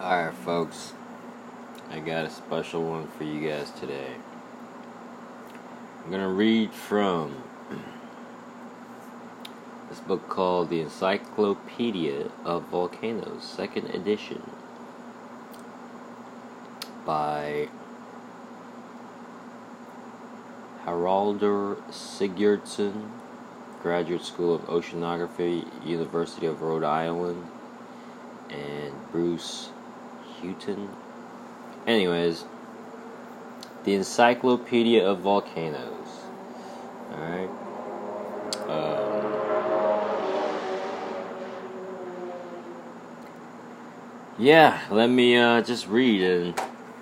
Alright, folks, I got a special one for you guys today. I'm gonna read from this book called The Encyclopedia of Volcanoes, second edition, by Haraldur Sigurdsson, Graduate School of Oceanography, University of Rhode Island, and Bruce Houghton. Anyways, the Encyclopedia of Volcanoes. Alright. Um, yeah, let me uh, just read and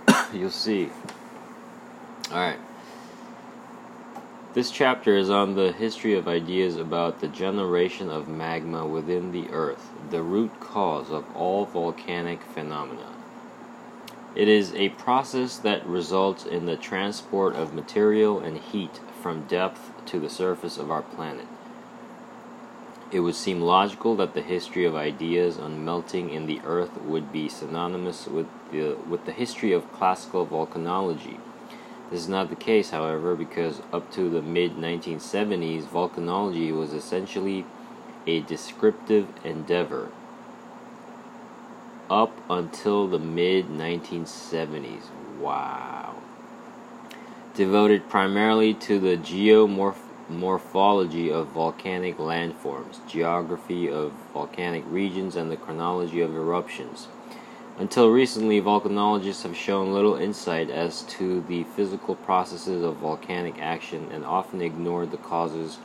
you'll see. Alright. This chapter is on the history of ideas about the generation of magma within the earth, the root cause of all volcanic phenomena. It is a process that results in the transport of material and heat from depth to the surface of our planet. It would seem logical that the history of ideas on melting in the earth would be synonymous with the, with the history of classical volcanology. This is not the case, however, because up to the mid 1970s, volcanology was essentially a descriptive endeavor up until the mid 1970s. Wow. Devoted primarily to the geomorphology of volcanic landforms, geography of volcanic regions, and the chronology of eruptions. Until recently, volcanologists have shown little insight as to the physical processes of volcanic action and often ignored the causes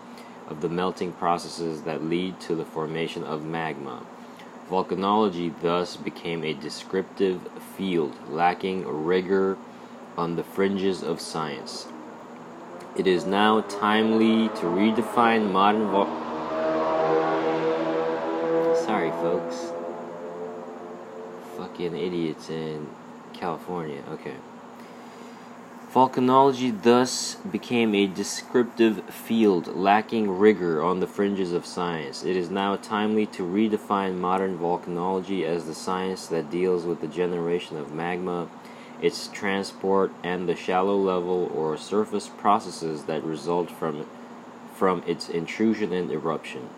of the melting processes that lead to the formation of magma. Volcanology thus became a descriptive field, lacking rigor on the fringes of science. It is now timely to redefine modern vol- Sorry, folks. Fucking idiots in California. Okay. Volcanology thus became a descriptive field lacking rigor on the fringes of science. It is now timely to redefine modern volcanology as the science that deals with the generation of magma, its transport, and the shallow level or surface processes that result from, from its intrusion and eruption.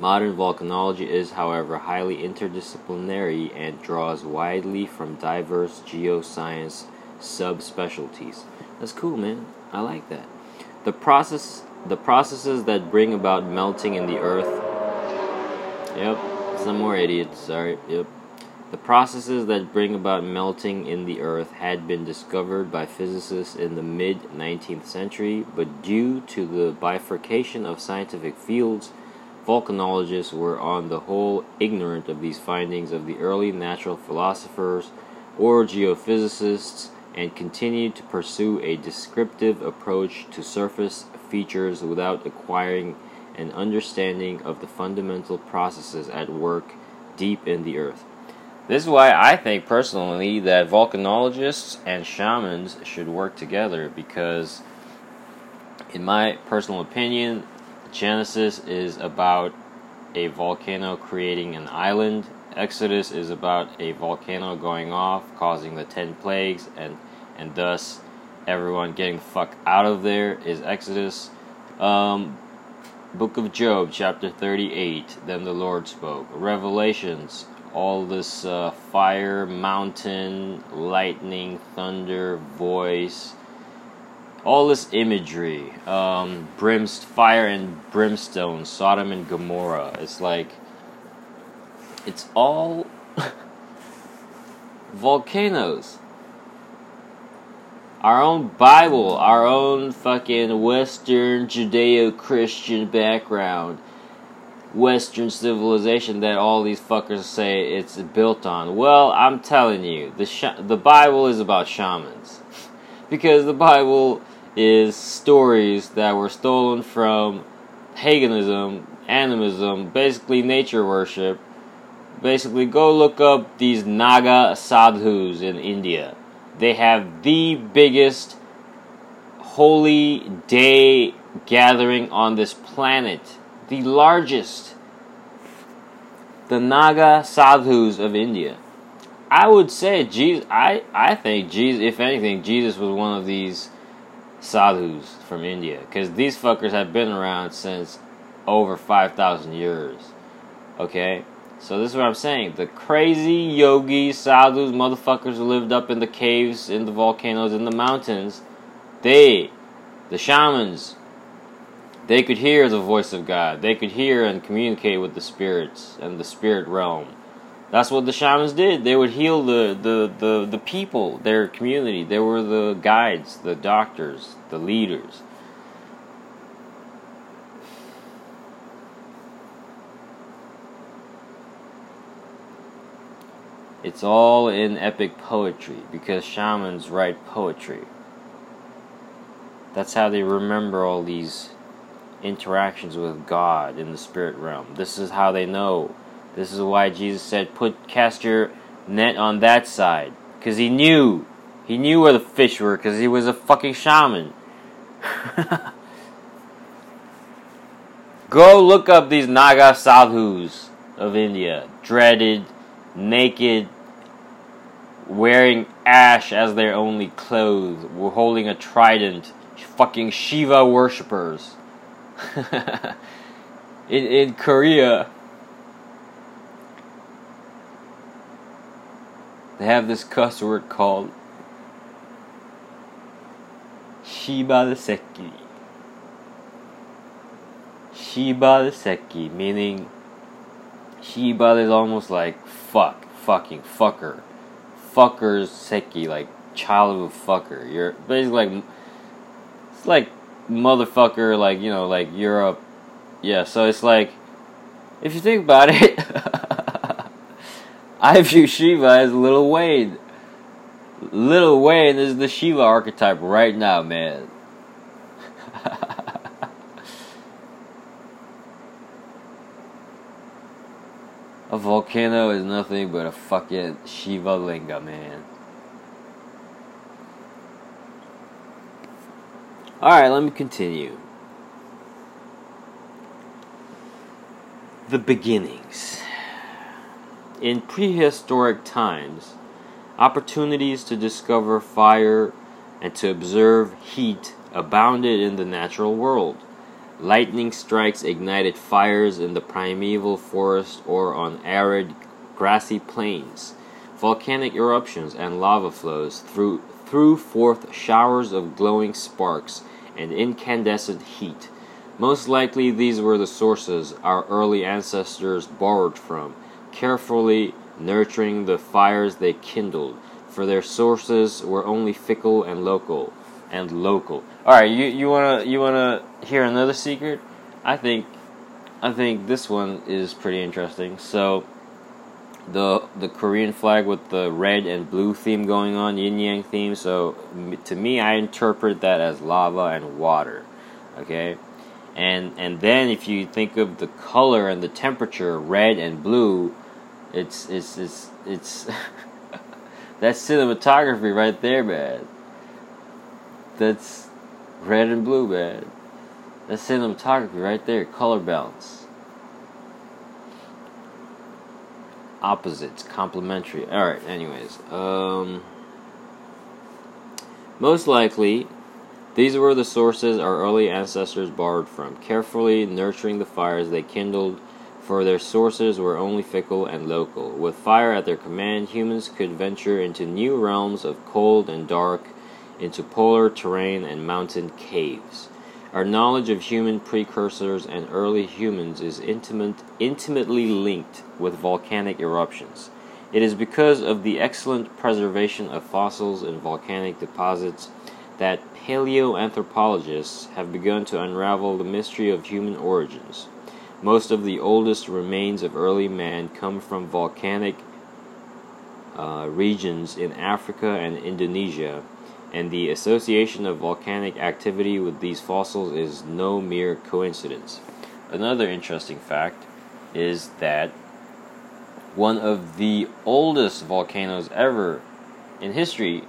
Modern volcanology is, however, highly interdisciplinary and draws widely from diverse geoscience subspecialties. That's cool, man. I like that. The process the processes that bring about melting in the earth. Yep, some more idiots. Sorry. Yep. The processes that bring about melting in the earth had been discovered by physicists in the mid 19th century, but due to the bifurcation of scientific fields, volcanologists were on the whole ignorant of these findings of the early natural philosophers or geophysicists and continued to pursue a descriptive approach to surface features without acquiring an understanding of the fundamental processes at work deep in the earth. This is why I think personally that volcanologists and shamans should work together because, in my personal opinion, Genesis is about a volcano creating an island Exodus is about a volcano going off, causing the ten plagues, and and thus everyone getting the fuck out of there is Exodus. Um, Book of Job, chapter 38. Then the Lord spoke. Revelations, all this uh, fire, mountain, lightning, thunder, voice, all this imagery, um, brimst- fire and brimstone, Sodom and Gomorrah. It's like it's all volcanoes. Our own Bible, our own fucking Western Judeo Christian background, Western civilization that all these fuckers say it's built on. Well, I'm telling you, the sh- the Bible is about shamans, because the Bible is stories that were stolen from paganism, animism, basically nature worship, basically go look up these Naga sadhus in India. They have the biggest holy day gathering on this planet, the largest. The Naga sadhus of India. I would say Jesus. I I think Jesus. If anything, Jesus was one of these sadhus from India because these fuckers have been around since over five thousand years. Okay, so this is what I'm saying. The crazy yogis, sadhus, motherfuckers who lived up in the caves, in the volcanoes, in the mountains, they, the shamans, they could hear the voice of God. They could hear and communicate with the spirits and the spirit realm. That's what the shamans did. They would heal the, the, the, the people, their community. They were the guides, the doctors, the leaders. It's all in epic poetry because shamans write poetry. That's how they remember all these interactions with God in the spirit realm. This is how they know. This is why Jesus said, "Put cast your net on that side," because he knew, he knew where the fish were, because he was a fucking shaman. Go look up these Naga sadhus of India, dreaded, naked, wearing ash as their only clothes, were holding a trident, fucking Shiva worshippers. in in Korea, they have this cuss word called Shiba Seki. Shiba Seki, meaning Shiba is almost like fuck, fucking fucker. Fucker's Seki, like child of a fucker. You're basically like, it's like motherfucker, like, you know, like Europe. Yeah, so it's like, if you think about it, I view Shiva as Little Wayne. Lil Wayne is the Shiva archetype right now, man. A volcano is nothing but a fucking Shiva Linga, man. Alright, let me continue. The beginnings. In prehistoric times, opportunities to discover fire and to observe heat abounded in the natural world. Lightning strikes ignited fires in the primeval forest or on arid, grassy plains. Volcanic eruptions and lava flows threw, threw forth showers of glowing sparks and incandescent heat. Most likely, these were the sources our early ancestors borrowed from, carefully nurturing the fires they kindled, for their sources were only fickle and local. And local. All right, you you wanna you wanna hear another secret? I think I think this one is pretty interesting. So the the Korean flag with the red and blue theme going on, yin yang theme. So to me, I interpret that as lava and water. Okay, and and then if you think of the color and the temperature, red and blue, it's it's it's it's that's cinematography right there, man. That's red and blue, man. That's cinematography right there, color balance. opposites, complementary. All right. Anyways, um, most likely, these were the sources our early ancestors borrowed from, carefully nurturing the fires they kindled. For their sources were only fickle and local. With fire at their command, humans could venture into new realms of cold and dark, into polar terrain and mountain caves. Our knowledge of human precursors and early humans is intimate, intimately linked with volcanic eruptions. It is because of the excellent preservation of fossils in volcanic deposits that paleoanthropologists have begun to unravel the mystery of human origins. Most of the oldest remains of early man come from volcanic uh, regions in Africa and Indonesia and the association of volcanic activity with these fossils is no mere coincidence. Another interesting fact is that one of the oldest volcanoes ever in history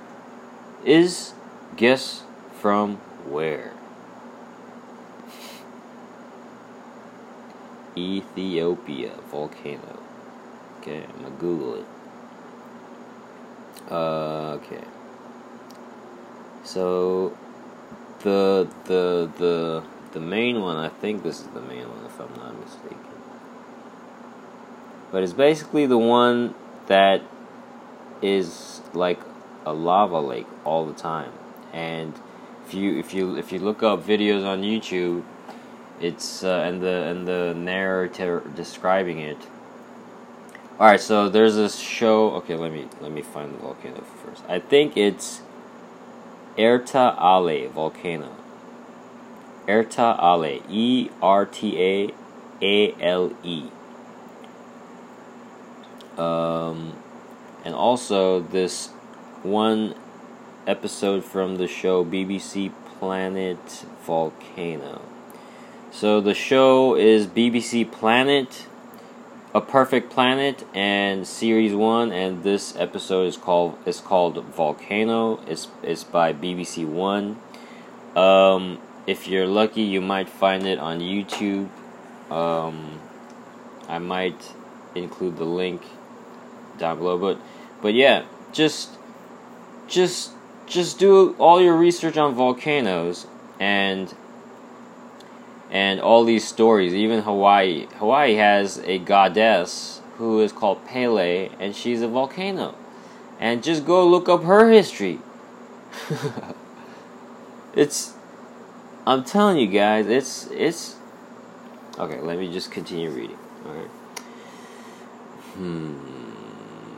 is guess from where? Ethiopia volcano. Okay, I'm gonna Google it. Uh, okay. So the the the the main one, I think this is the main one if I'm not mistaken. But it's basically the one that is like a lava lake all the time. And if you if you if you look up videos on YouTube, it's uh, and the and the narrator describing it. All right, so there's this show. Okay, let me let me find the volcano first. I think it's Erta Ale volcano. Erta Ale, E R T A A L E. Um, and also this one episode from the show BBC Planet Volcano. So the show is BBC Planet, A Perfect Planet, and Series One, and this episode is called is called Volcano. It's it's by BBC One. Um, if you're lucky, you might find it on YouTube. Um, I might include the link down below, but but yeah, just just just do all your research on volcanoes and and all these stories. Even Hawaii, Hawaii has a goddess who is called Pele, and she's a volcano. And just go look up her history. it's, I'm telling you guys, it's it's. Okay, let me just continue reading. All right. Hmm.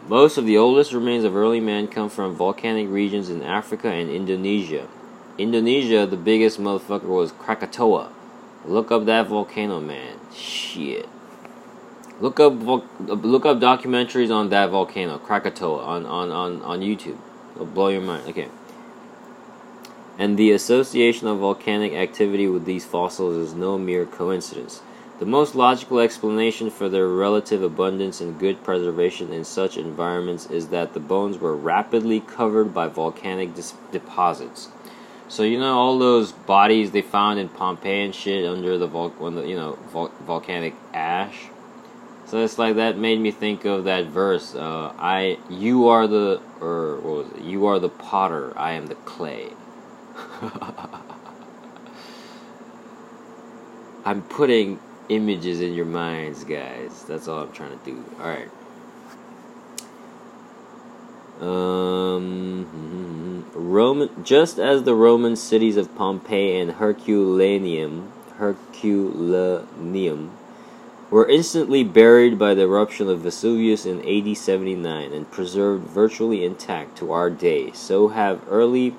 Most of the oldest remains of early man come from volcanic regions in Africa and Indonesia. Indonesia, the biggest motherfucker was Krakatoa. Look up that volcano, man. Shit. Look up look up documentaries on that volcano, Krakatoa, on on on on YouTube. It'll blow your mind. Okay. And the association of volcanic activity with these fossils is no mere coincidence. The most logical explanation for their relative abundance and good preservation in such environments is that the bones were rapidly covered by volcanic dis- deposits. So you know all those bodies they found in Pompeii and shit under the when the, you know vol- volcanic ash. So it's like that made me think of that verse. Uh, I you are the or what was it? You are the potter. I am the clay. I'm putting images in your minds, guys. That's all I'm trying to do. All right. Um, Roman, just as the Roman cities of Pompeii and Herculaneum, Herculaneum, were instantly buried by the eruption of Vesuvius in AD 79 and preserved virtually intact to our day, so have early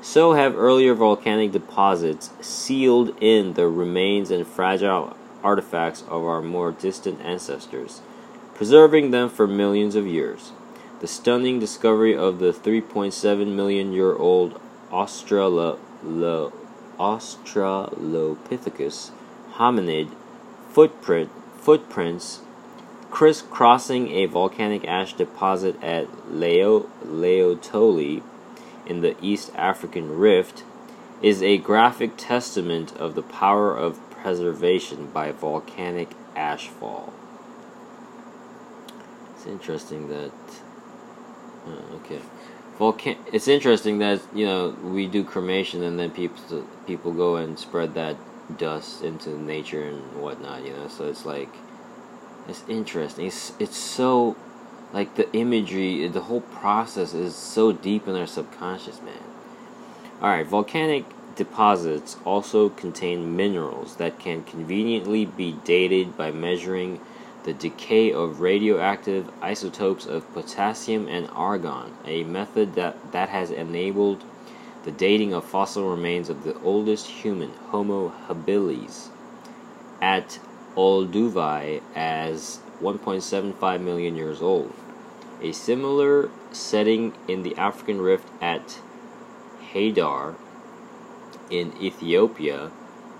so have earlier volcanic deposits sealed in the remains and fragile artifacts of our more distant ancestors, preserving them for millions of years. The stunning discovery of the 3.7 million year old Australo- Australopithecus hominid footprint footprints crisscrossing a volcanic ash deposit at Leo, Laetoli in the East African Rift is a graphic testament of the power of preservation by volcanic ashfall. It's interesting that. Uh, okay, volcan. It's interesting that you know we do cremation and then people people go and spread that dust into nature and whatnot. You know, so it's like it's interesting. It's it's so like the imagery, the whole process is so deep in our subconscious, man. All right, volcanic deposits also contain minerals that can conveniently be dated by measuring the decay of radioactive isotopes of potassium and argon, a method that, that has enabled the dating of fossil remains of the oldest human, Homo habilis, at Olduvai as 1.75 million years old. A similar setting in the African rift at Hadar in Ethiopia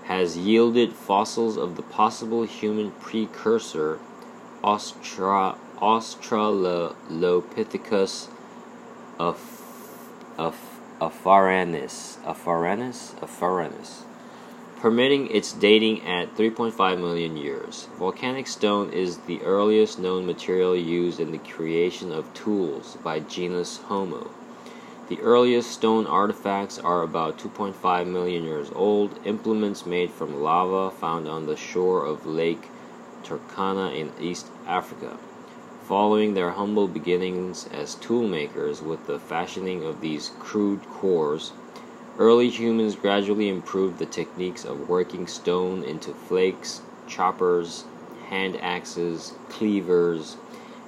has yielded fossils of the possible human precursor Austra- Australopithecus of of Afaranus, Afaranus, Afaranus. permitting its dating at 3.5 million years. Volcanic stone is the earliest known material used in the creation of tools by genus Homo. The earliest stone artifacts are about 2.5 million years old, implements made from lava found on the shore of Lake Turkana in East Africa. Following their humble beginnings as tool makers with the fashioning of these crude cores, early humans gradually improved the techniques of working stone into flakes, choppers, hand axes, cleavers,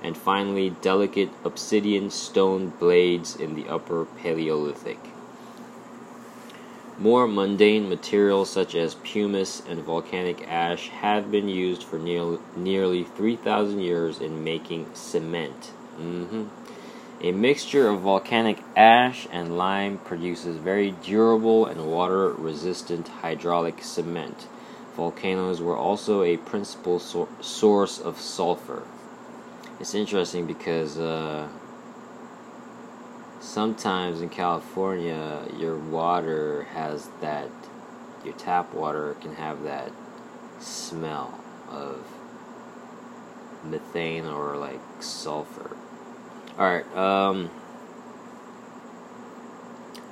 and finally delicate obsidian stone blades in the Upper Paleolithic. More mundane materials such as pumice and volcanic ash have been used for near, nearly 3,000 years in making cement. Mm-hmm. A mixture of volcanic ash and lime produces very durable and water resistant hydraulic cement. Volcanoes were also a principal so- source of sulfur it's interesting because uh, sometimes in California, your water has that, your tap water can have that smell of methane or like sulfur. Alright, um,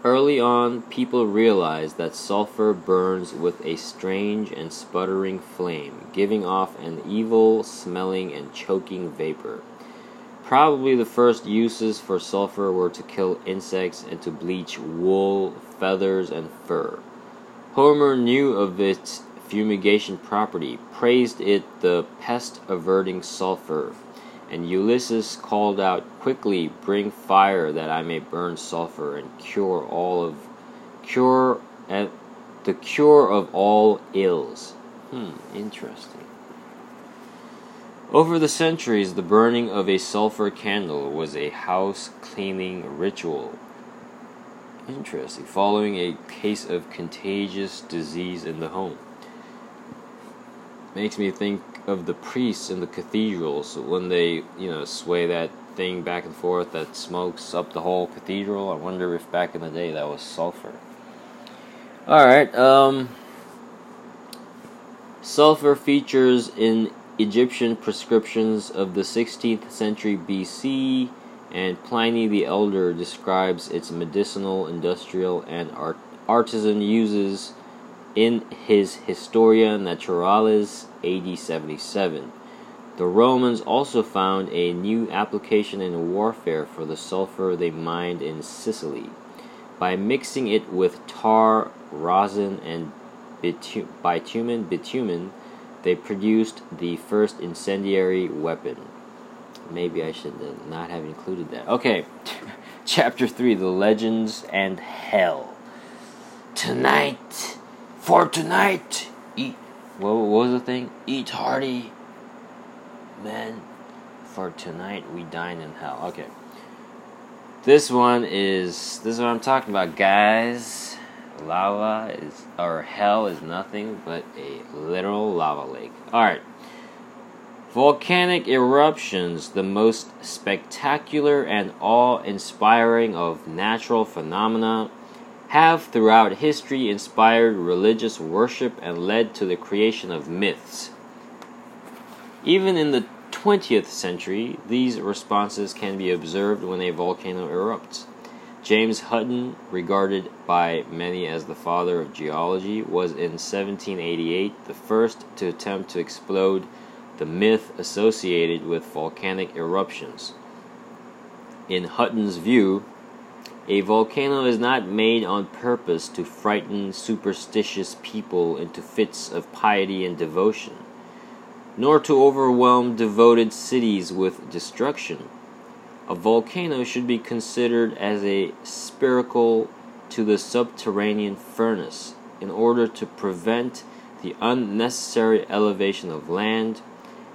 early on, people realized that sulfur burns with a strange and sputtering flame, giving off an evil smelling and choking vapor. Probably the first uses for sulfur were to kill insects and to bleach wool, feathers, and fur. Homer knew of its fumigation property, praised it the pest averting sulfur, and Ulysses called out, Quickly bring fire that I may burn sulfur and cure all of cure and the cure of all ills. Hmm, interesting. Over the centuries, the burning of a sulfur candle was a house cleaning ritual. Interesting. Following a case of contagious disease in the home. Makes me think of the priests in the cathedrals when they, you know, sway that thing back and forth that smokes up the whole cathedral. I wonder if back in the day that was sulfur. Alright, um. Sulfur features in Egyptian prescriptions of the 16th century BC, and Pliny the Elder describes its medicinal, industrial, and art- artisan uses in his Historia Naturalis AD 77. The Romans also found a new application in warfare for the sulfur they mined in Sicily. By mixing it with tar, rosin, and bitu- bitumen, bitumen they produced the first incendiary weapon. Maybe I should not have included that. Okay, chapter 3 The Legends and Hell. Tonight, for tonight, eat. What, what was the thing? Eat hearty, men. For tonight, we dine in hell. Okay. This one is. This is what I'm talking about, guys. Lava is, or hell is nothing but a literal lava lake. Alright. Volcanic eruptions, the most spectacular and awe inspiring of natural phenomena, have throughout history inspired religious worship and led to the creation of myths. Even in the 20th century, these responses can be observed when a volcano erupts. James Hutton, regarded by many as the father of geology, was in 1788 the first to attempt to explode the myth associated with volcanic eruptions. In Hutton's view, a volcano is not made on purpose to frighten superstitious people into fits of piety and devotion, nor to overwhelm devoted cities with destruction a volcano should be considered as a spiracle to the subterranean furnace in order to prevent the unnecessary elevation of land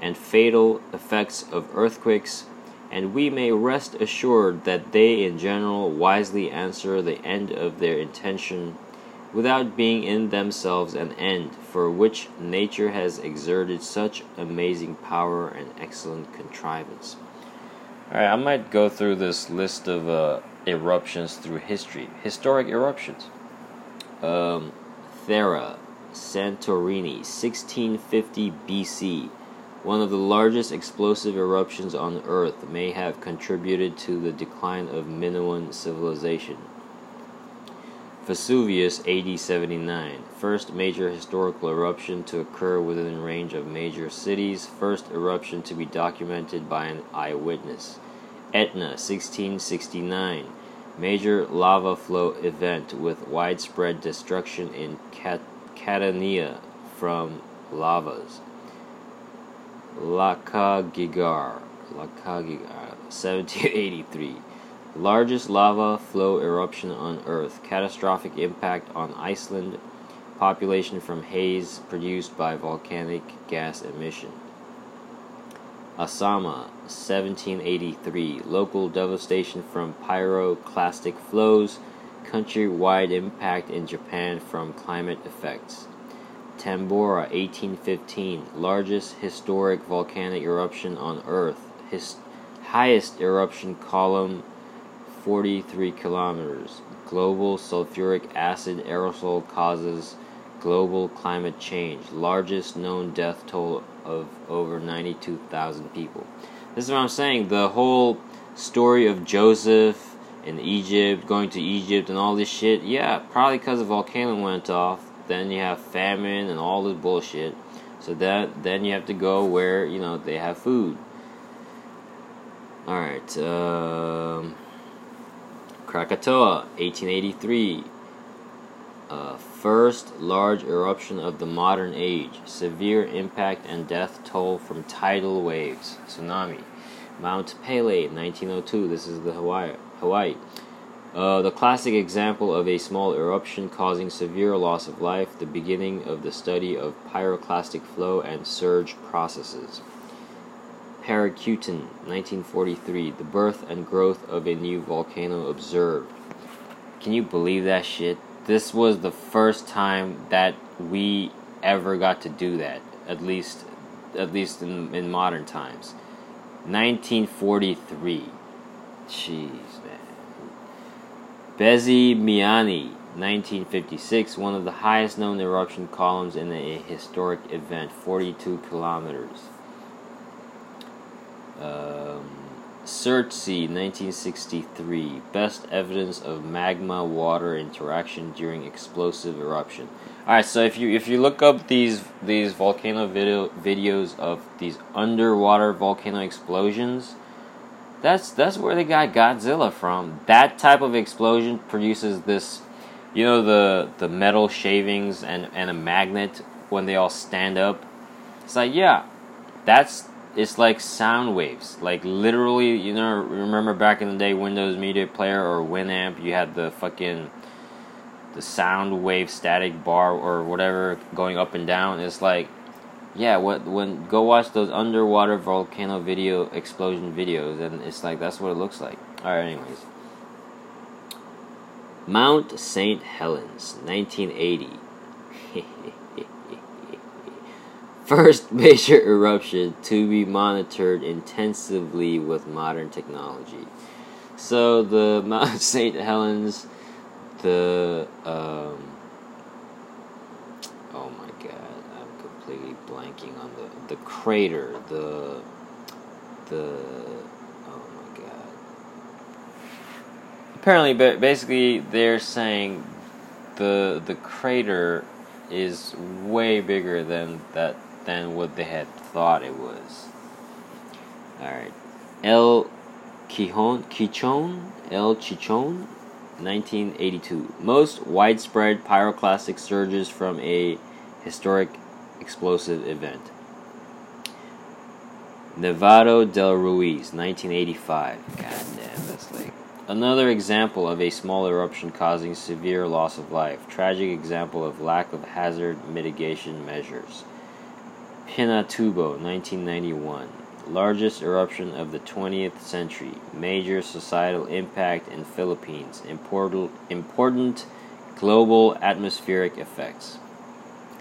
and fatal effects of earthquakes, and we may rest assured that they in general wisely answer the end of their intention without being in themselves an end for which nature has exerted such amazing power and excellent contrivance. Alright, I might go through this list of uh, eruptions through history. Historic eruptions. Um, Thera, Santorini, 1650 BC. One of the largest explosive eruptions on Earth may have contributed to the decline of Minoan civilization. Vesuvius, AD 79. First major historical eruption to occur within range of major cities. First eruption to be documented by an eyewitness. Etna, 1669. Major lava flow event with widespread destruction in Cat- Catania from lavas. Lakagigar, Lakagigar, 1783 largest lava flow eruption on Earth, catastrophic impact on Iceland, population from haze produced by volcanic gas emission. Asama, 1783, local devastation from pyroclastic flows, countrywide impact in Japan from climate effects. Tambora, 1815, largest historic volcanic eruption on Earth, his highest eruption column 43 kilometers. Global sulfuric acid aerosol causes global climate change. Largest known death toll of over 92,000 people. This is what I'm saying. The whole story of Joseph in Egypt, going to Egypt, and all this shit. Yeah, probably because the volcano went off. Then you have famine and all this bullshit. So that then you have to go where you know they have food. All right. Um, Krakatoa, 1883. Uh, first large eruption of the modern age. Severe impact and death toll from tidal waves. Tsunami. Mount Pele, 1902. This is the Hawaii. Hawaii. Uh, the classic example of a small eruption causing severe loss of life, the beginning of the study of pyroclastic flow and surge processes. Paricutin, 1943, the birth and growth of a new volcano observed. Can you believe that shit? This was the first time that we ever got to do that, at least at least in, in modern times. 1943. Jeez, man. Bezymianny, 1956, one of the highest known eruption columns in a historic event, 42 kilometers. Um, Surtsey, 1963. Best evidence of magma water interaction during explosive eruption. All right, so if you if you look up these these volcano video videos of these underwater volcano explosions, that's that's where they got Godzilla from. That type of explosion produces this, you know, the the metal shavings and and a magnet when they all stand up. It's like yeah, that's it's like sound waves. Like literally, you know, remember back in the day, Windows Media Player or Winamp, you had the fucking the sound wave static bar or whatever going up and down. It's like, yeah, what when go watch those underwater volcano video explosion videos, and it's like that's what it looks like. All right, anyways. Mount St. Helens, 1980. first major eruption to be monitored intensively with modern technology. So the Mount St. Helens, the um, oh my god, I'm completely blanking on the the crater, the the oh my god. Apparently, but basically, they're saying the the crater is way bigger than that than what they had thought it was. Alright. El Quijon, Quichon, El Chichon, 1982. Most widespread pyroclastic surges from a historic explosive event. Nevado del Ruiz, 1985. God damn, that's like another example of a small eruption causing severe loss of life. Tragic example of lack of hazard mitigation measures. Pinatubo, 1991. Largest eruption of the 20th century. Major societal impact in Philippines. Important, important global atmospheric effects.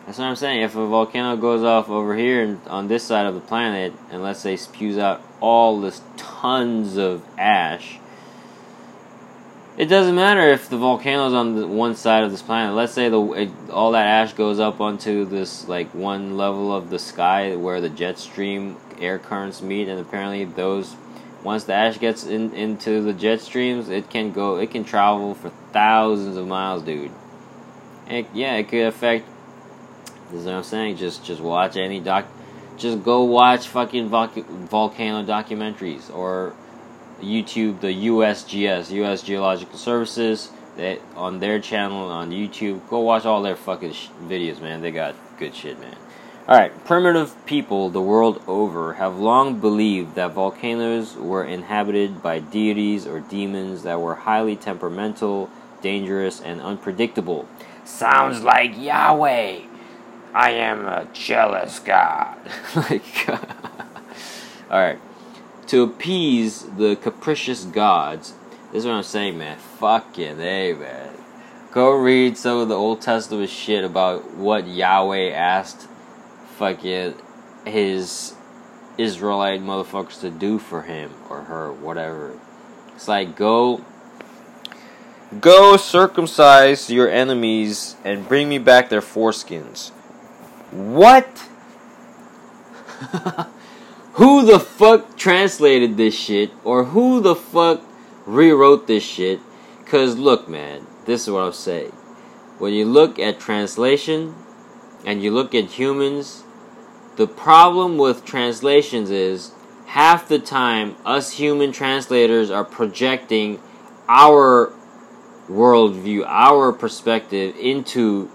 That's what I'm saying. If a volcano goes off over here and on this side of the planet, and let's say spews out all this tons of ash, it doesn't matter if the volcano's on the one side of this planet. Let's say the it, all that ash goes up onto this like one level of the sky where the jet stream air currents meet, and apparently those once the ash gets in, into the jet streams, it can go, it can travel for thousands of miles, dude. And yeah, it could affect. This is what I'm saying. Just just watch any doc. Just go watch fucking volcano documentaries or YouTube, the USGS, U.S. Geological Services, that on their channel on YouTube. Go watch all their fucking sh- videos, man. They got good shit, man. Alright, primitive people the world over have long believed that volcanoes were inhabited by deities or demons that were highly temperamental, dangerous, and unpredictable. Sounds like Yahweh. I am a jealous God. like, alright. To appease the capricious gods, this is what I'm saying, man. Fucking hey, man. Go read some of the Old Testament shit about what Yahweh asked fucking his Israelite motherfuckers to do for him or her, whatever. It's like go go circumcise your enemies and bring me back their foreskins. What? who the fuck translated this shit or who the fuck rewrote this shit? Cause look, man, this is what I'm saying. When you look at translation and you look at humans the problem with translations is half the time us human translators are projecting our worldview, our perspective into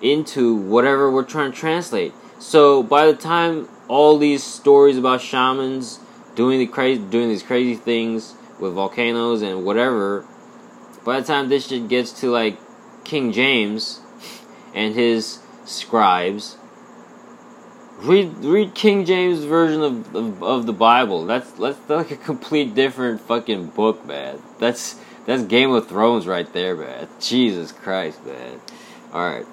into whatever we're trying to translate. So by the time all these stories about shamans doing the crazy doing these crazy things with volcanoes and whatever, by the time this shit gets to like King James and his scribes, Read read King James version of, of, of the Bible. That's that's like a complete different fucking book, man. That's that's Game of Thrones right there, man. Jesus Christ, man. All right.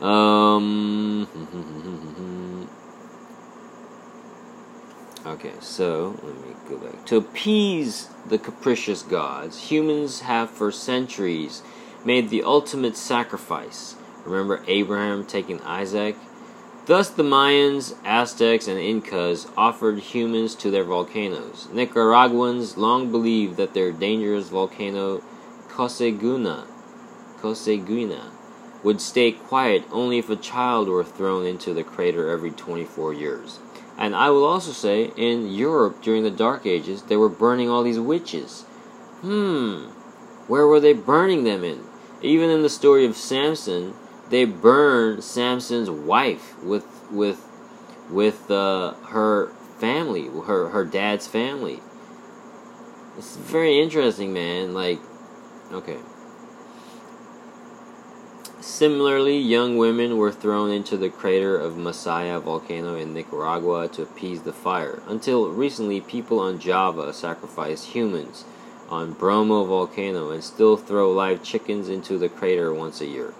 Um. Okay, so let me go back. To appease the capricious gods, humans have for centuries made the ultimate sacrifice Remember Abraham taking Isaac? Thus, the Mayans, Aztecs, and Incas offered humans to their volcanoes. Nicaraguans long believed that their dangerous volcano, Coseguna, Coseguna, would stay quiet only if a child were thrown into the crater every 24 years. And I will also say, in Europe during the Dark Ages, they were burning all these witches. Hmm, where were they burning them in? Even in the story of Samson, they burned Samson's wife with with with uh, her family, her her dad's family. It's very interesting, man. Like, okay. Similarly, young women were thrown into the crater of Masaya volcano in Nicaragua to appease the fire. Until recently, people on Java sacrificed humans on Bromo volcano and still throw live chickens into the crater once a year.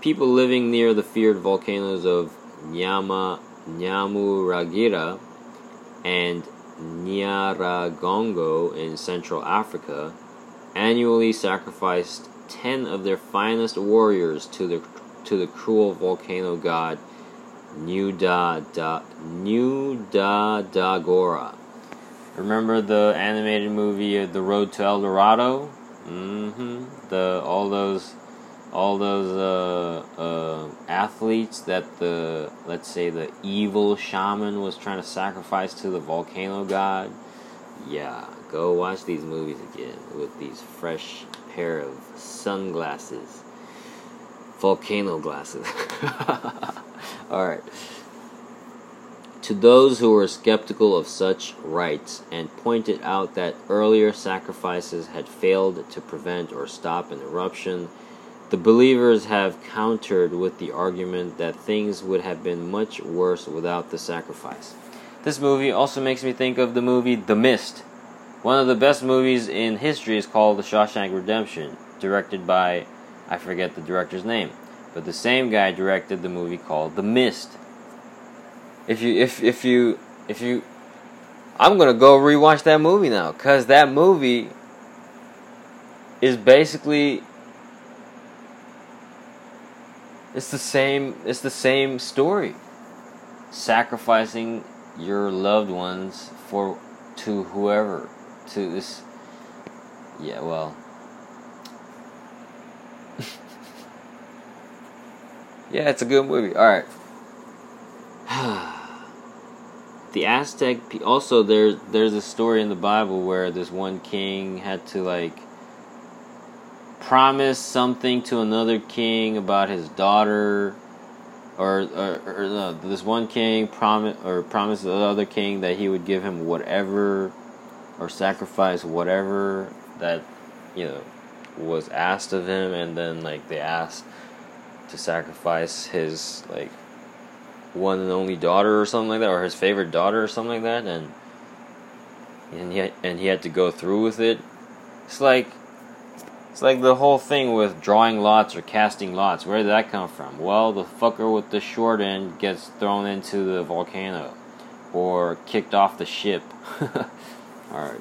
People living near the feared volcanoes of Nyama, Nyamuragira and Nyaragongo in Central Africa annually sacrificed 10 of their finest warriors to the to the cruel volcano god Nuda da Nuda Dagora. Remember the animated movie The Road to El Dorado? Mm-hmm. The all those all those uh, uh, athletes that the let's say the evil shaman was trying to sacrifice to the volcano god yeah go watch these movies again with these fresh pair of sunglasses volcano glasses all right to those who were skeptical of such rites and pointed out that earlier sacrifices had failed to prevent or stop an eruption the believers have countered with the argument that things would have been much worse without the sacrifice. This movie also makes me think of the movie The Mist. One of the best movies in history is called The Shawshank Redemption, directed by, I forget the director's name, but the same guy directed the movie called The Mist. If you, if, if you, if you, I'm gonna go rewatch that movie now, cause that movie is basically it's the same it's the same story sacrificing your loved ones for to whoever to this. Yeah well. Yeah it's a good movie. All right. The aztec also there's there's a story in the bible where this one king had to like promise something to another king about his daughter or, or, or no, this one king promise or promised the other king that he would give him whatever or sacrifice whatever that you know was asked of him and then like they asked to sacrifice his like one and only daughter or something like that or his favorite daughter or something like that and and he and he had to go through with it it's like it's like the whole thing with drawing lots or casting lots. Where did that come from? Well, the fucker with the short end gets thrown into the volcano or kicked off the ship. Alright.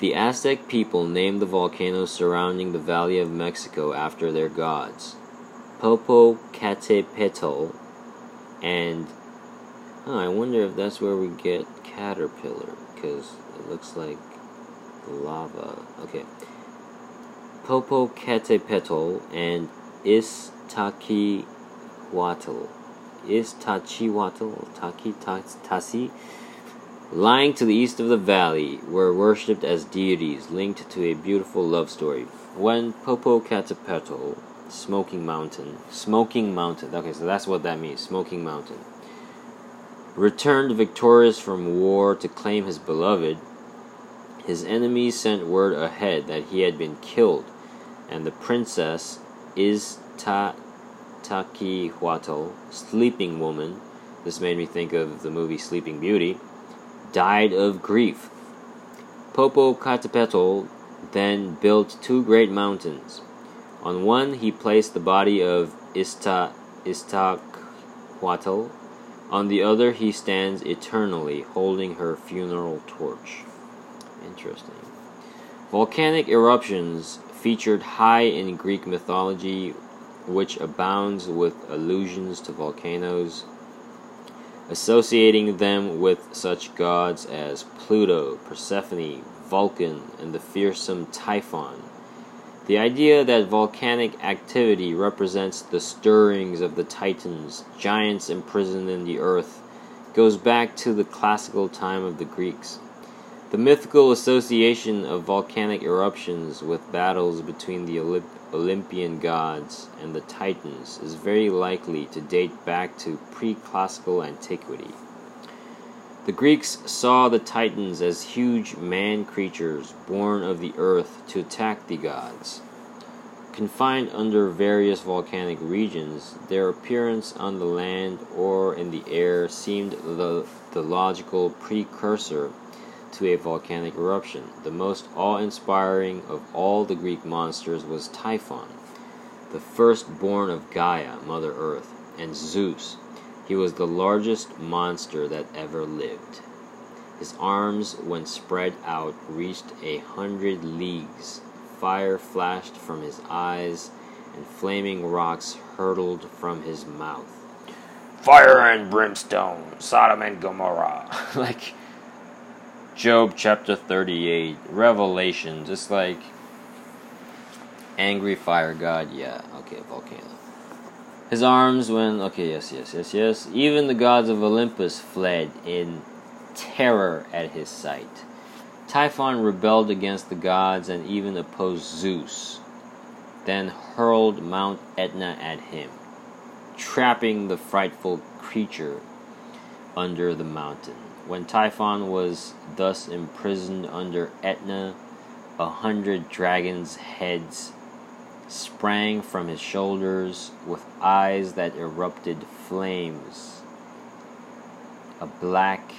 The Aztec people named the volcanoes surrounding the Valley of Mexico after their gods. Popocatépetl and oh, I wonder if that's where we get caterpillar because it looks like lava. Okay. Popocatépetl and Iztaccíhuatl. Iztaccíhuatl, Taki Tasi, lying to the east of the valley, were worshipped as deities linked to a beautiful love story. When Popocatépetl, Smoking Mountain, Smoking Mountain, okay, so that's what that means, Smoking Mountain, returned victorious from war to claim his beloved, his enemies sent word ahead that he had been killed, and the princess Iztaccíhuatl, sleeping woman, this made me think of the movie Sleeping Beauty, died of grief. Popocatépetl then built two great mountains. On one he placed the body of Ista, Iztaccíhuatl, on the other he stands eternally holding her funeral torch. Interesting. Volcanic eruptions featured high in Greek mythology, which abounds with allusions to volcanoes, associating them with such gods as Pluto, Persephone, Vulcan, and the fearsome Typhon. The idea that volcanic activity represents the stirrings of the Titans, giants imprisoned in the earth, goes back to the classical time of the Greeks. The mythical association of volcanic eruptions with battles between the Olymp- Olympian gods and the Titans is very likely to date back to pre classical antiquity. The Greeks saw the Titans as huge man creatures born of the earth to attack the gods. Confined under various volcanic regions, their appearance on the land or in the air seemed the, the logical precursor to a volcanic eruption. The most awe inspiring of all the Greek monsters was Typhon, the firstborn of Gaia, Mother Earth, and Zeus. He was the largest monster that ever lived. His arms, when spread out, reached a hundred leagues. Fire flashed from his eyes, and flaming rocks hurtled from his mouth. Fire and brimstone, Sodom and Gomorrah. like Job chapter 38, Revelations. It's like angry fire god. Yeah, okay, volcano. His arms when okay, yes, yes, yes, yes. Even the gods of Olympus fled in terror at his sight. Typhon rebelled against the gods and even opposed Zeus, then hurled Mount Etna at him, trapping the frightful creature under the mountain. When Typhon was thus imprisoned under Etna, a hundred dragons' heads sprang from his shoulders with eyes that erupted flames, a black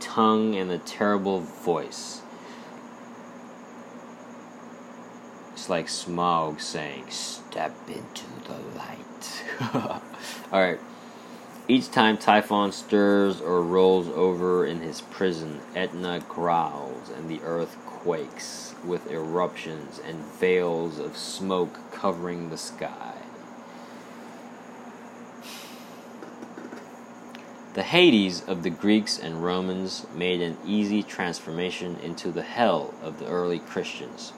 tongue, and a terrible voice. It's like Smaug saying, Step into the light. Alright. Each time Typhon stirs or rolls over in his prison, Etna growls and the earth quakes with eruptions and veils of smoke covering the sky. The Hades of the Greeks and Romans made an easy transformation into the hell of the early Christians,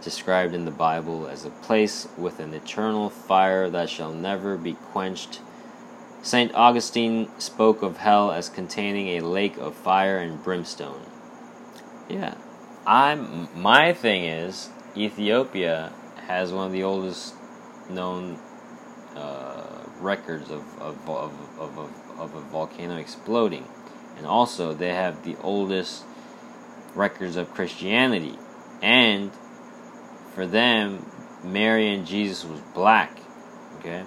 described in the Bible as a place with an eternal fire that shall never be quenched. St. Augustine spoke of hell as containing a lake of fire and brimstone. Yeah. I'm my thing is Ethiopia has one of the oldest known uh, records of, of, of, of, of of a volcano exploding. And also, they have the oldest records of Christianity. And for them, Mary and Jesus was black. Okay?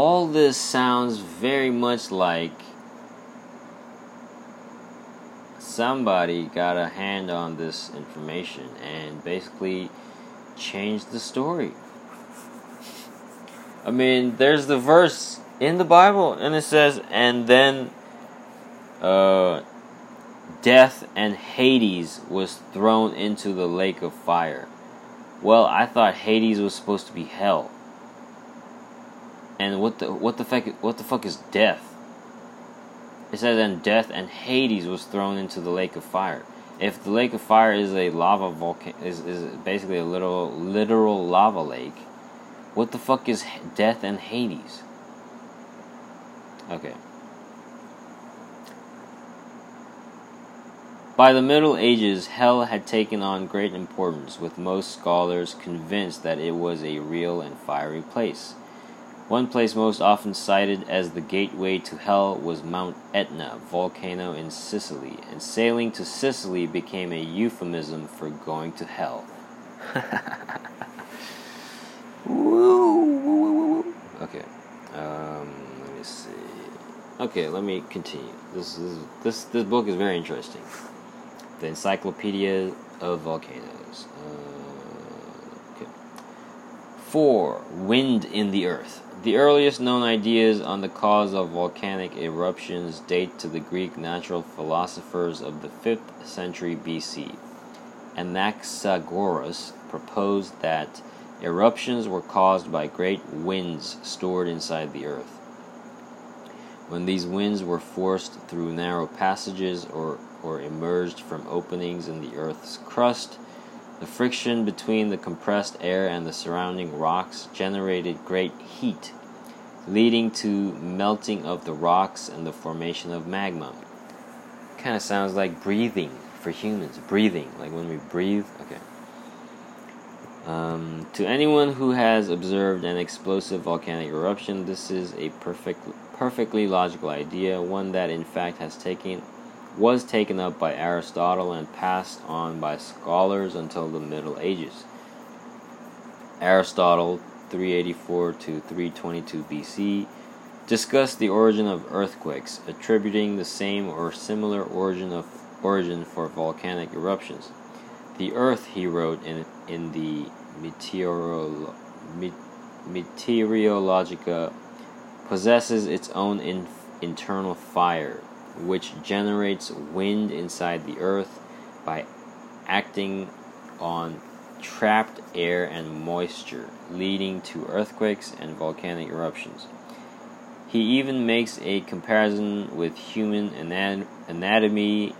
All this sounds very much like somebody got a hand on this information and basically changed the story. I mean, there's the verse in the Bible, and it says, and then uh, death and Hades was thrown into the lake of fire. Well, I thought Hades was supposed to be hell. And what the what the fuck what the fuck is death? It says and death and Hades was thrown into the lake of fire. If the lake of fire is a lava volcano is, is basically a literal literal lava lake, what the fuck is death and Hades? Okay. By the Middle Ages, hell had taken on great importance, with most scholars convinced that it was a real and fiery place. One place most often cited as the gateway to hell was Mount Etna volcano in Sicily, and sailing to Sicily became a euphemism for going to hell. Okay. Um, let me see. Okay, let me continue. This is this this book is very interesting. The Encyclopedia of Volcanoes. Uh, 4. Wind in the earth. The earliest known ideas on the cause of volcanic eruptions date to the Greek natural philosophers of the 5th century BC. Anaxagoras proposed that eruptions were caused by great winds stored inside the earth. When these winds were forced through narrow passages or, or emerged from openings in the earth's crust, the friction between the compressed air and the surrounding rocks generated great heat, leading to melting of the rocks and the formation of magma. Kind of sounds like breathing for humans. Breathing, like when we breathe. Okay. Um, to anyone who has observed an explosive volcanic eruption, this is a perfect, perfectly logical idea, one that in fact has taken was taken up by Aristotle and passed on by scholars until the Middle Ages. Aristotle, 384 to 322 BC, discussed the origin of earthquakes, attributing the same or similar origin of origin for volcanic eruptions. The earth, he wrote in in the Meteorolo- Meteorologica possesses its own in- internal fire, which generates wind inside the earth by acting on trapped air and moisture, leading to earthquakes and volcanic eruptions. He even makes a comparison with human anatomy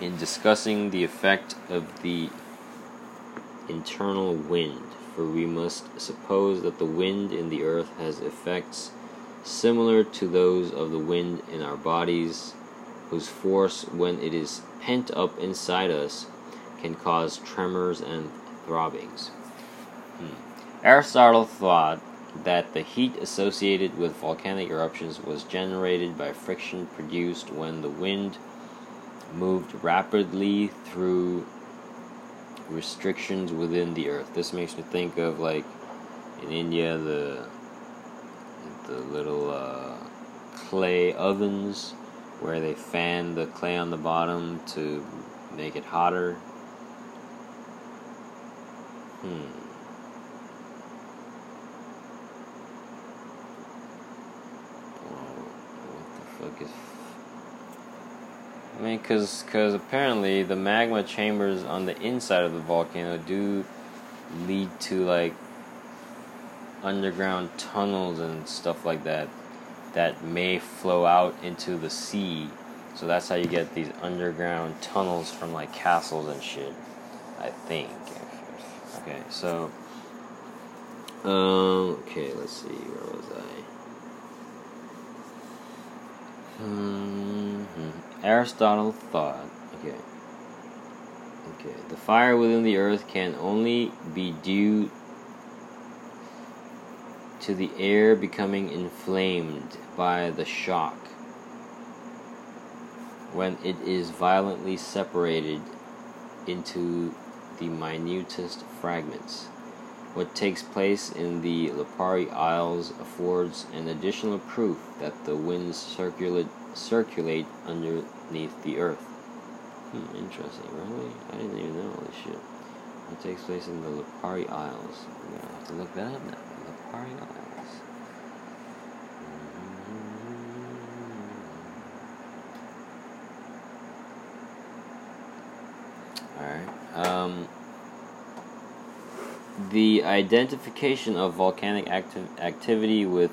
in discussing the effect of the internal wind, for we must suppose that the wind in the earth has effects similar to those of the wind in our bodies, whose force, when it is pent up inside us, can cause tremors and throbbings. Hmm. Aristotle thought that the heat associated with volcanic eruptions was generated by friction produced when the wind moved rapidly through restrictions within the earth. This makes me think of like in India the the little uh, clay ovens where they fan the clay on the bottom to make it hotter. Hmm. What the fuck is. I mean, cause, cause apparently the magma chambers on the inside of the volcano do lead to like underground tunnels and stuff like that that may flow out into the sea. So that's how you get these underground tunnels from like castles and shit. I think. Okay, so. Um, okay, let's see. Where was I? Mm-hmm. Aristotle thought. Okay. Okay. The fire within the earth can only be due to the air becoming inflamed by the shock when it is violently separated into the minutest fragments. What takes place in the Lipari Isles affords an additional proof that the winds circulate, circulate underneath the earth. Hmm, interesting. Really? I didn't even know all this shit. What takes place in the Lipari Isles? I'm gonna have to look that up now. Alright. Um, the identification of volcanic acti- activity with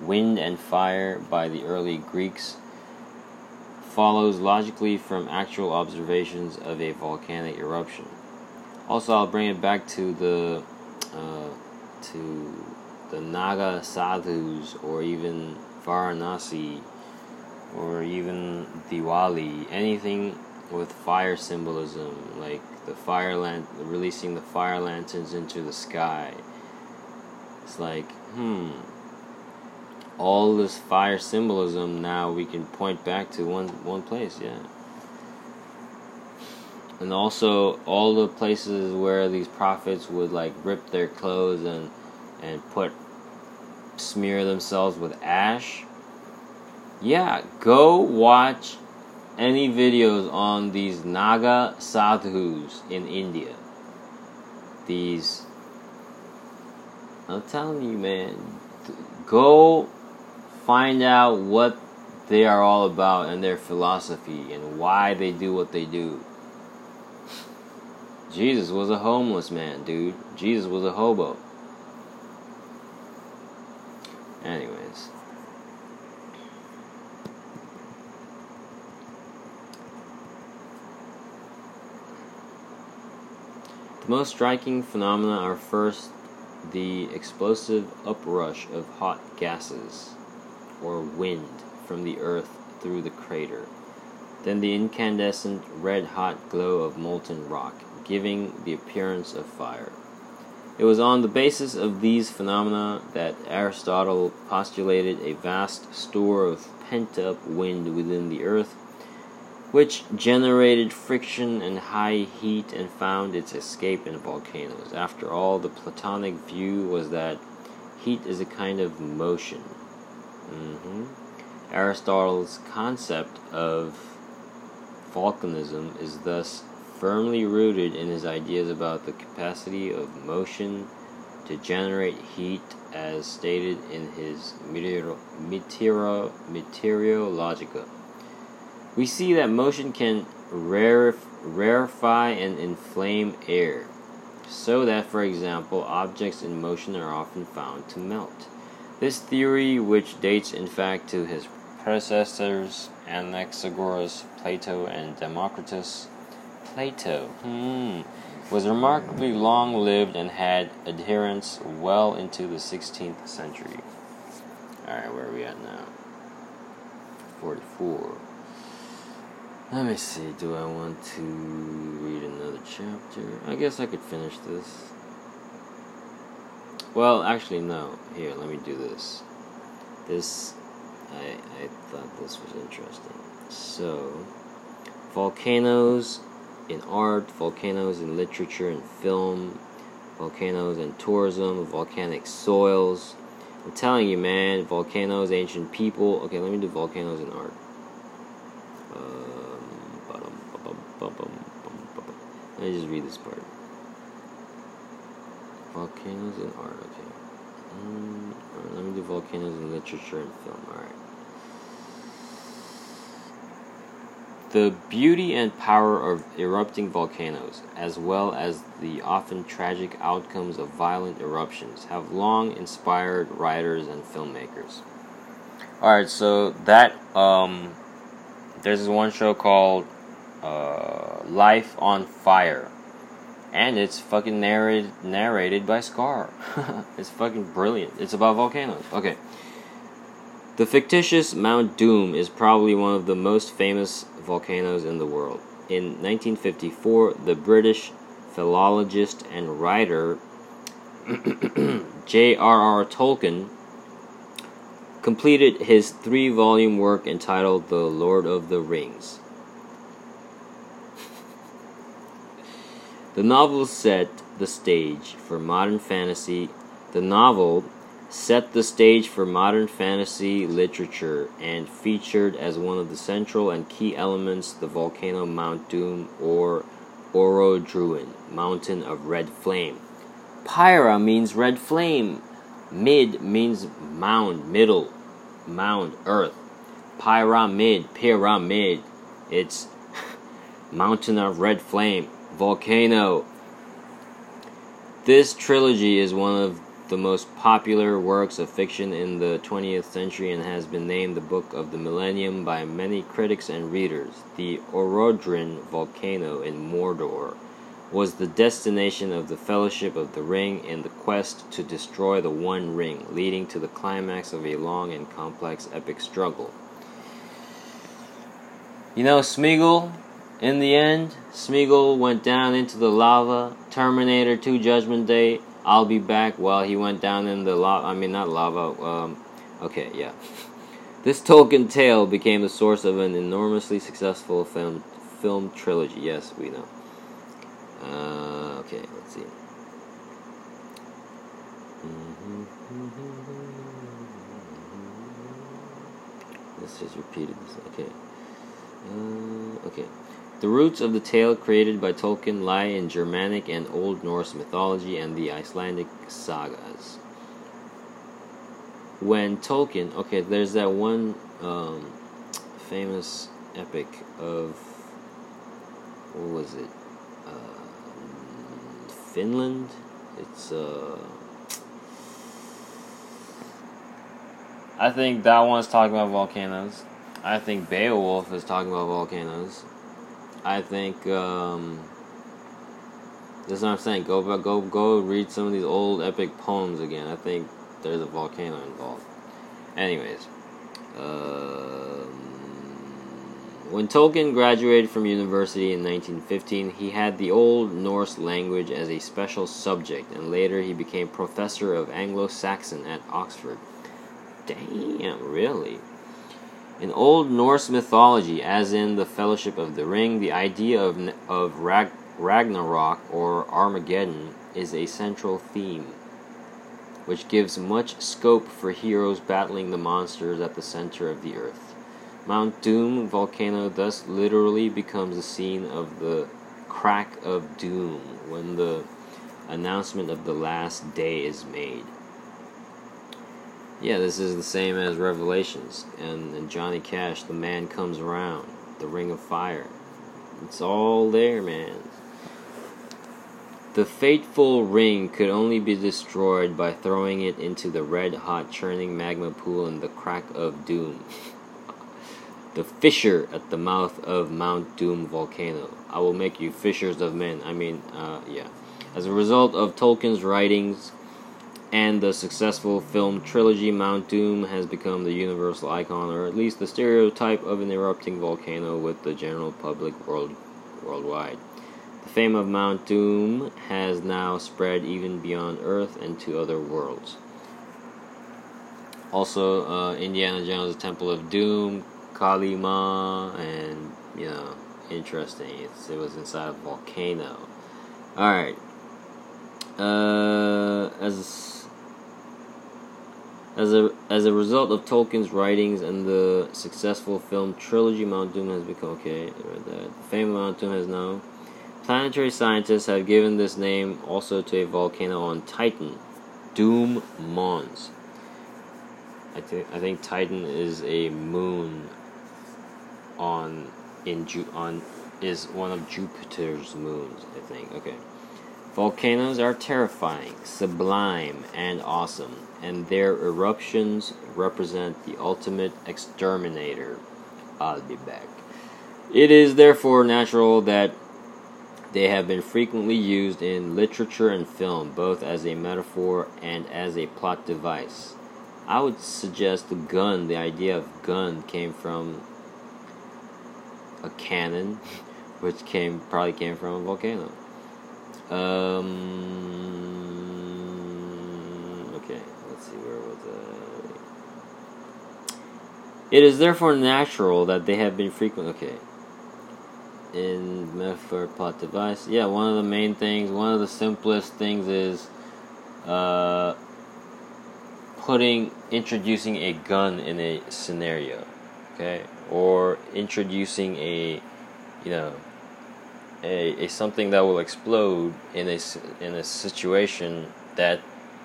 wind and fire by the early Greeks follows logically from actual observations of a volcanic eruption. Also, I'll bring it back to the uh, to the Naga sadhus, or even Varanasi, or even Diwali. Anything with fire symbolism, like the fire lan- releasing the fire lanterns into the sky. It's like, hmm. All this fire symbolism now we can point back to one one place, yeah. And also all the places where these prophets would like rip their clothes and and put smear themselves with ash. Yeah, go watch any videos on these Naga sadhus in India. These, I'm telling you, man, go find out what they are all about and their philosophy and why they do what they do. Jesus was a homeless man, dude. Jesus was a hobo. Anyways. The most striking phenomena are first the explosive uprush of hot gases, or wind, from the earth through the crater, then the incandescent red hot glow of molten rock, giving the appearance of fire. It was on the basis of these phenomena that Aristotle postulated a vast store of pent up wind within the earth which generated friction and high heat and found its escape in volcanoes. After all, the Platonic view was that heat is a kind of motion. Mm-hmm. Aristotle's concept of volcanism is thus firmly rooted in his ideas about the capacity of motion to generate heat as stated in his Meteoro, Meteoro, Meteorologica. We see that motion can rarefy and inflame air, so that, for example, objects in motion are often found to melt. This theory, which dates in fact to his predecessors Anaxagoras, Plato, and Democritus, Plato, hmm, was remarkably long lived and had adherents well into the 16th century. Alright, where are we at now? 44. Let me see, do I want to read another chapter? I guess I could finish this. Well, actually, no. Here, let me do this. This, I, I thought this was interesting. So, volcanoes in art, volcanoes in literature and film, volcanoes in tourism, volcanic soils. I'm telling you, man, volcanoes, ancient people. Okay, let me do volcanoes in art. Let me just read this part. Volcanoes in art, okay. Mm, let me do volcanoes in literature and film, alright. The beauty and power of erupting volcanoes, as well as the often tragic outcomes of violent eruptions, have long inspired writers and filmmakers. Alright, so that, um, there's this one show called uh, Life on Fire. And it's fucking narrated narrated by Scar. it's fucking brilliant. It's about volcanoes. Okay. The fictitious Mount Doom is probably one of the most famous volcanoes in the world. In 1954, the British philologist and writer J.R.R. Tolkien completed his three volume work entitled The Lord of the Rings. The novel set the stage for modern fantasy. The novel set the stage for modern fantasy literature and featured as one of the central and key elements the volcano Mount Doom or Orodruin, Mountain of Red Flame. Pyra means red flame. Mid means mound, middle, mound, earth. Pyramid, pyramid. It's Mountain of Red Flame. Volcano. This trilogy is one of the most popular works of fiction in the 20th century and has been named the Book of the Millennium by many critics and readers. The Orodruin volcano in Mordor was the destination of the Fellowship of the Ring in the quest to destroy the One Ring, leading to the climax of a long and complex epic struggle. You know, Smeagol in the end, Smeagol went down into the lava. Terminator 2 Judgment Day. I'll be back while he went down in the lava. I mean, not lava. Um, okay, yeah. This Tolkien tale became the source of an enormously successful film film trilogy. Yes, we know. Uh, okay, let's see. Let's just repeat. Okay. Uh, okay. The roots of the tale created by Tolkien lie in Germanic and Old Norse mythology and the Icelandic sagas. When Tolkien, okay, there's that one um, famous epic of what was it? Uh, Finland. It's uh. I think that one's talking about volcanoes. I think Beowulf is talking about volcanoes. I think um, that's what I'm saying. Go go go read some of these old epic poems again. I think there's a volcano involved. Anyways, um, when Tolkien graduated from university in 1915, he had the Old Norse language as a special subject, and later he became professor of Anglo-Saxon at Oxford. Damn, really? In Old Norse mythology, as in the Fellowship of the Ring, the idea of, of Rag, Ragnarok or Armageddon is a central theme, which gives much scope for heroes battling the monsters at the center of the earth. Mount Doom volcano thus literally becomes the scene of the crack of doom when the announcement of the last day is made. Yeah, this is the same as Revelations and, and Johnny Cash, The Man Comes Around, The Ring of Fire. It's all there, man. The fateful ring could only be destroyed by throwing it into the red hot churning magma pool in the crack of doom. the fissure at the mouth of Mount Doom volcano. I will make you fishers of men. I mean, uh, yeah. As a result of Tolkien's writings, and the successful film trilogy Mount Doom has become the universal icon, or at least the stereotype of an erupting volcano with the general public world worldwide. The fame of Mount Doom has now spread even beyond Earth and to other worlds. Also, uh, Indiana Jones' Temple of Doom, Kali Ma, and you know, interesting. It's, it was inside a volcano. All right. Uh, as as a, as a result of Tolkien's writings and the successful film trilogy, Mount Doom has become okay. The fame of Mount Doom has now. Planetary scientists have given this name also to a volcano on Titan, Doom Mons. I think I think Titan is a moon on in Ju- on is one of Jupiter's moons, I think. Okay. Volcanoes are terrifying, sublime, and awesome, and their eruptions represent the ultimate exterminator. I'll be back. It is therefore natural that they have been frequently used in literature and film, both as a metaphor and as a plot device. I would suggest the gun, the idea of gun, came from a cannon, which came probably came from a volcano. Um, okay, let's see where was I? It is therefore natural that they have been frequent. Okay, in metaphor plot device. Yeah, one of the main things, one of the simplest things is uh, putting, introducing a gun in a scenario, okay, or introducing a, you know, a, a something that will explode in a in a situation that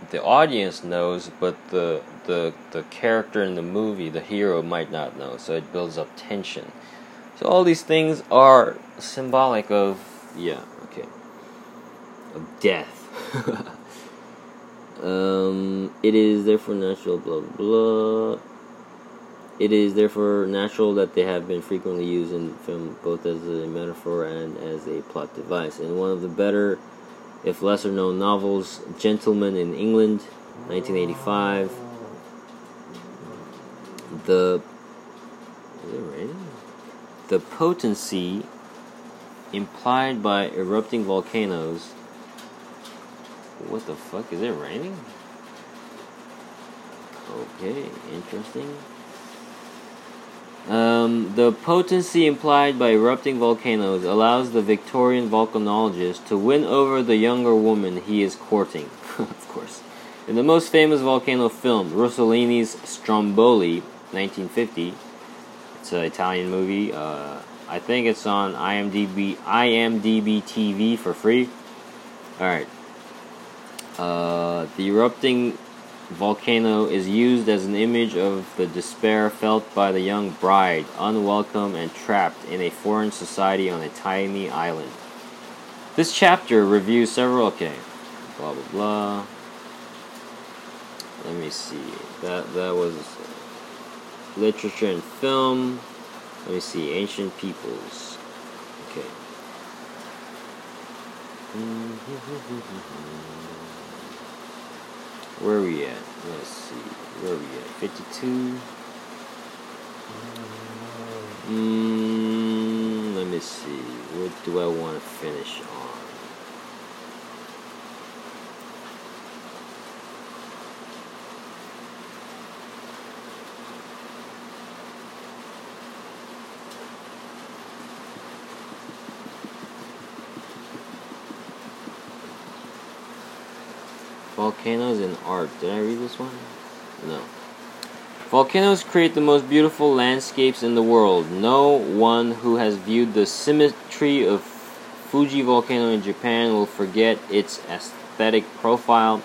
the audience knows, but the the the character in the movie, the hero, might not know. So it builds up tension. So all these things are symbolic of yeah, okay. Of death. um it is therefore natural blah blah it is therefore natural that they have been frequently used in film both as a metaphor and as a plot device. And one of the better, if lesser known novels, Gentleman in England, 1985, the. The potency implied by erupting volcanoes. What the fuck? Is it raining? Okay, interesting. Um, the potency implied by erupting volcanoes allows the Victorian volcanologist to win over the younger woman he is courting. of course. In the most famous volcano film, Rossellini's Stromboli, 1950, it's an Italian movie. Uh, I think it's on IMDb, IMDb TV for free. All right. Uh, the erupting volcano is used as an image of the despair felt by the young bride, unwelcome and trapped in a foreign society on a tiny island. This chapter reviews several. Okay, blah blah blah. Let me see. That that was literature and film. Let me see. Ancient peoples. Okay. Where are we at? Let's see. Where are we at? 52. Mm, let me see. What do I want to finish on? Volcanoes and art. Did I read this one? No. Volcanoes create the most beautiful landscapes in the world. No one who has viewed the symmetry of Fuji volcano in Japan will forget its aesthetic profile,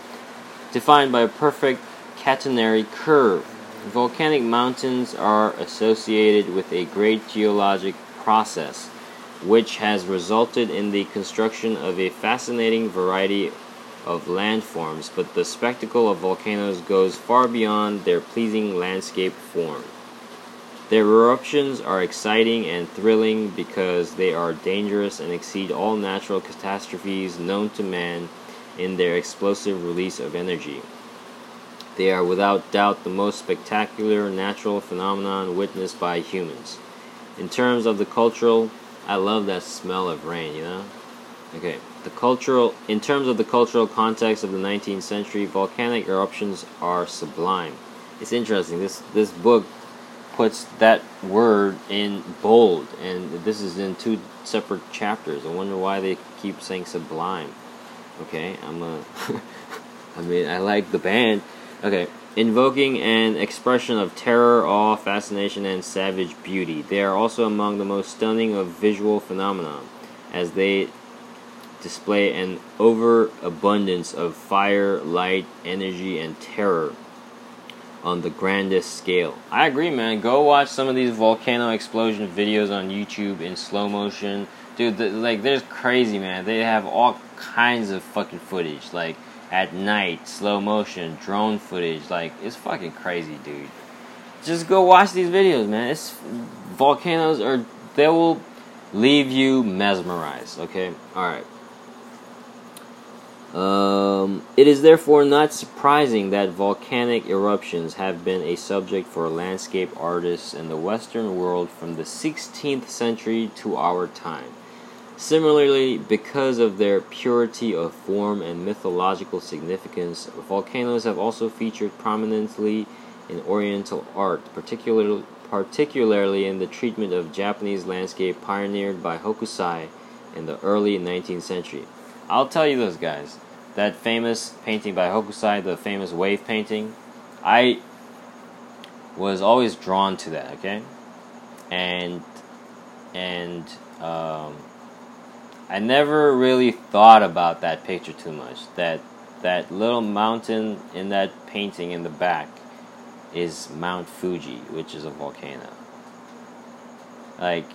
defined by a perfect catenary curve. Volcanic mountains are associated with a great geologic process, which has resulted in the construction of a fascinating variety of landforms, but the spectacle of volcanoes goes far beyond their pleasing landscape form. Their eruptions are exciting and thrilling because they are dangerous and exceed all natural catastrophes known to man in their explosive release of energy. They are without doubt the most spectacular natural phenomenon witnessed by humans. In terms of the cultural, I love that smell of rain, you know? Okay, the cultural in terms of the cultural context of the 19th century, volcanic eruptions are sublime. It's interesting. This this book puts that word in bold, and this is in two separate chapters. I wonder why they keep saying sublime. Okay, I'm a. I mean, I like the band. Okay, invoking an expression of terror, awe, fascination, and savage beauty. They are also among the most stunning of visual phenomena, as they display an overabundance of fire, light, energy, and terror. on the grandest scale. I agree, man. Go watch some of these volcano explosion videos on YouTube in slow motion. Dude, the, like, there's crazy, man. They have all kinds of fucking footage. Like, at night, slow motion, drone footage. Like, it's fucking crazy, dude. Just go watch these videos, man. It's volcanoes are they will leave you mesmerized. Okay, all right. Um, it is therefore not surprising that volcanic eruptions have been a subject for landscape artists in the Western world from the 16th century to our time. Similarly, because of their purity of form and mythological significance, volcanoes have also featured prominently in Oriental art, particularly particularly in the treatment of Japanese landscape pioneered by Hokusai in the early 19th century. I'll tell you this, guys. That famous painting by Hokusai, the famous wave painting, I was always drawn to that. Okay, and and um, I never really thought about that picture too much. That that little mountain in that painting in the back is Mount Fuji, which is a volcano. Like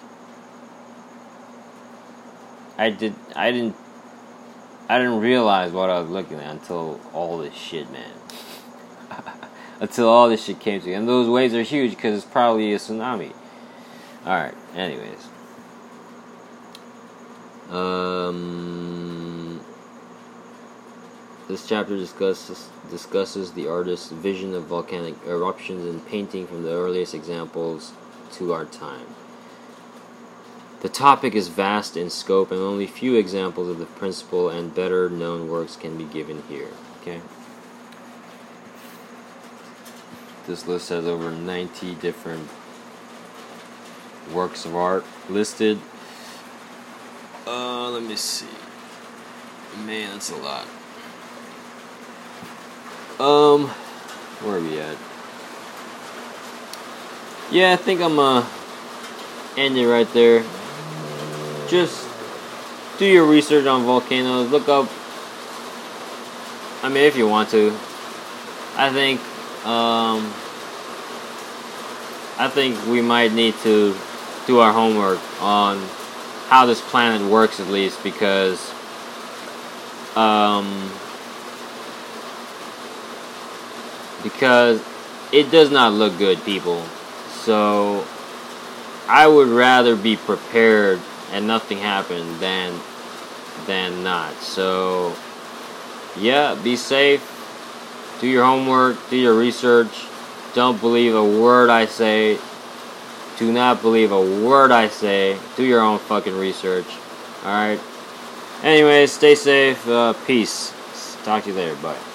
I did I didn't I didn't realize what I was looking at until all this shit, man. until all this shit came to me. And those waves are huge because it's probably a tsunami. Alright, anyways. Um, this chapter discusses discusses the artist's vision of volcanic eruptions in painting from the earliest examples to our time. The topic is vast in scope, and only few examples of the principal and better known works can be given here. Okay? This list has over 90 different works of art listed. Uh, let me see. Man, that's a lot. Um, where are we at? Yeah, I think I'm uh end it right there. Just do your research on volcanoes. Look up. I mean, if you want to. I think. Um. I think we might need to do our homework on how this planet works, at least, because. Um because it does not look good, people. So I would rather be prepared and nothing happened than than not. So yeah, be safe. Do your homework, do your research. Don't believe a word I say. Do not believe a word I say. Do your own fucking research. Alright? Anyways, stay safe. Uh, peace. Talk to you later. Bye.